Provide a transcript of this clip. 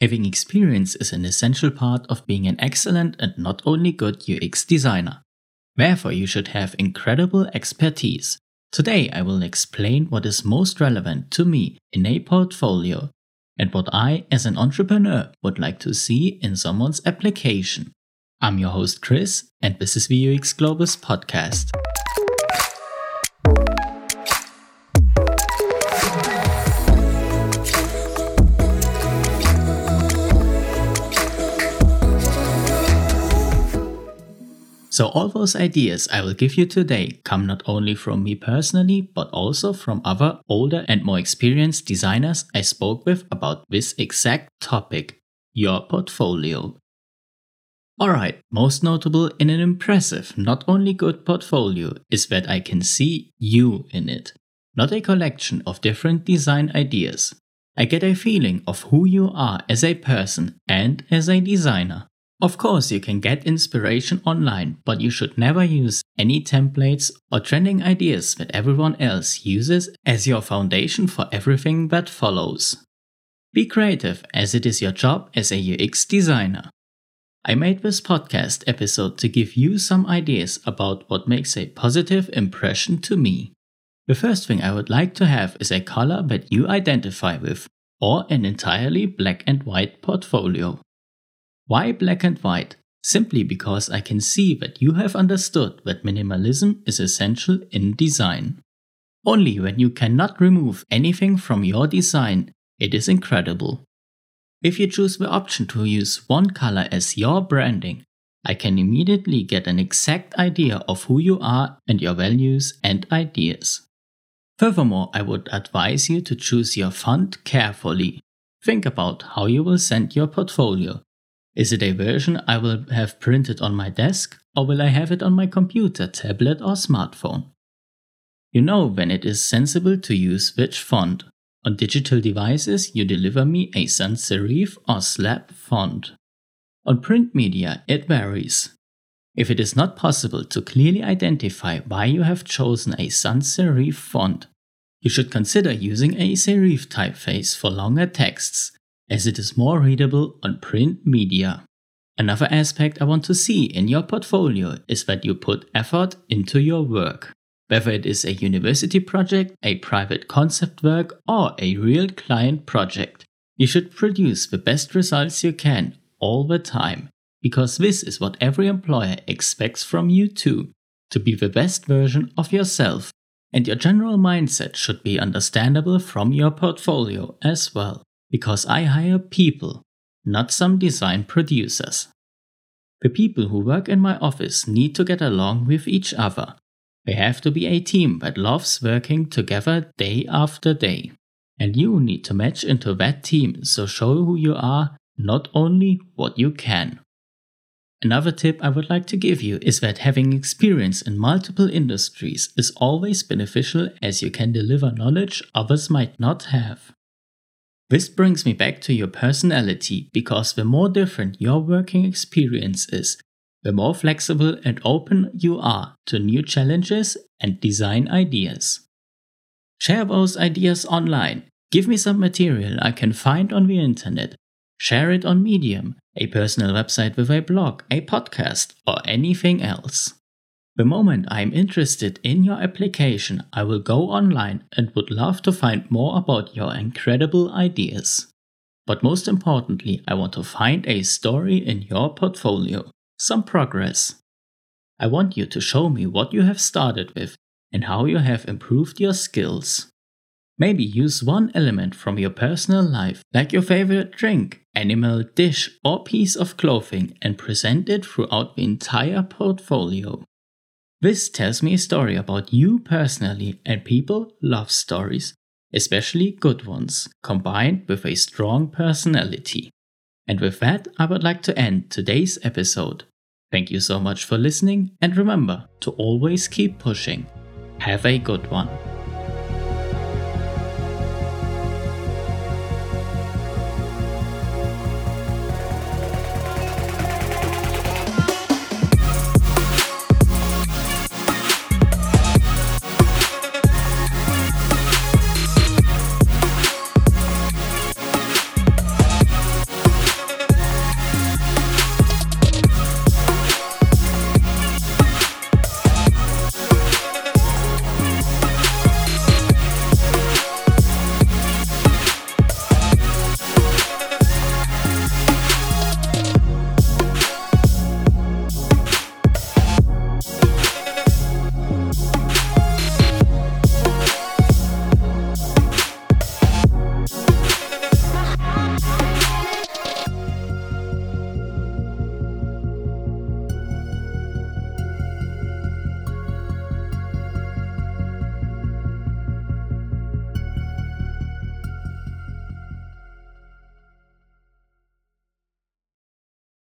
Having experience is an essential part of being an excellent and not only good UX designer. Therefore, you should have incredible expertise. Today, I will explain what is most relevant to me in a portfolio and what I, as an entrepreneur, would like to see in someone's application. I'm your host, Chris, and this is the UX Globus podcast. So, all those ideas I will give you today come not only from me personally, but also from other older and more experienced designers I spoke with about this exact topic your portfolio. Alright, most notable in an impressive, not only good portfolio is that I can see you in it, not a collection of different design ideas. I get a feeling of who you are as a person and as a designer. Of course, you can get inspiration online, but you should never use any templates or trending ideas that everyone else uses as your foundation for everything that follows. Be creative, as it is your job as a UX designer. I made this podcast episode to give you some ideas about what makes a positive impression to me. The first thing I would like to have is a color that you identify with, or an entirely black and white portfolio. Why black and white? Simply because I can see that you have understood that minimalism is essential in design. Only when you cannot remove anything from your design, it is incredible. If you choose the option to use one color as your branding, I can immediately get an exact idea of who you are and your values and ideas. Furthermore, I would advise you to choose your font carefully. Think about how you will send your portfolio is it a version I will have printed on my desk, or will I have it on my computer, tablet, or smartphone? You know when it is sensible to use which font. On digital devices, you deliver me a sans serif or slab font. On print media, it varies. If it is not possible to clearly identify why you have chosen a sans serif font, you should consider using a serif typeface for longer texts as it is more readable on print media. Another aspect I want to see in your portfolio is that you put effort into your work. Whether it is a university project, a private concept work, or a real client project, you should produce the best results you can all the time, because this is what every employer expects from you too to be the best version of yourself, and your general mindset should be understandable from your portfolio as well because I hire people, not some design producers. The people who work in my office need to get along with each other. They have to be a team that loves working together day after day. And you need to match into that team, so show who you are, not only what you can. Another tip I would like to give you is that having experience in multiple industries is always beneficial as you can deliver knowledge others might not have. This brings me back to your personality because the more different your working experience is, the more flexible and open you are to new challenges and design ideas. Share those ideas online. Give me some material I can find on the internet. Share it on Medium, a personal website with a blog, a podcast, or anything else. The moment I am interested in your application, I will go online and would love to find more about your incredible ideas. But most importantly, I want to find a story in your portfolio, some progress. I want you to show me what you have started with and how you have improved your skills. Maybe use one element from your personal life, like your favorite drink, animal, dish, or piece of clothing, and present it throughout the entire portfolio. This tells me a story about you personally, and people love stories, especially good ones, combined with a strong personality. And with that, I would like to end today's episode. Thank you so much for listening, and remember to always keep pushing. Have a good one.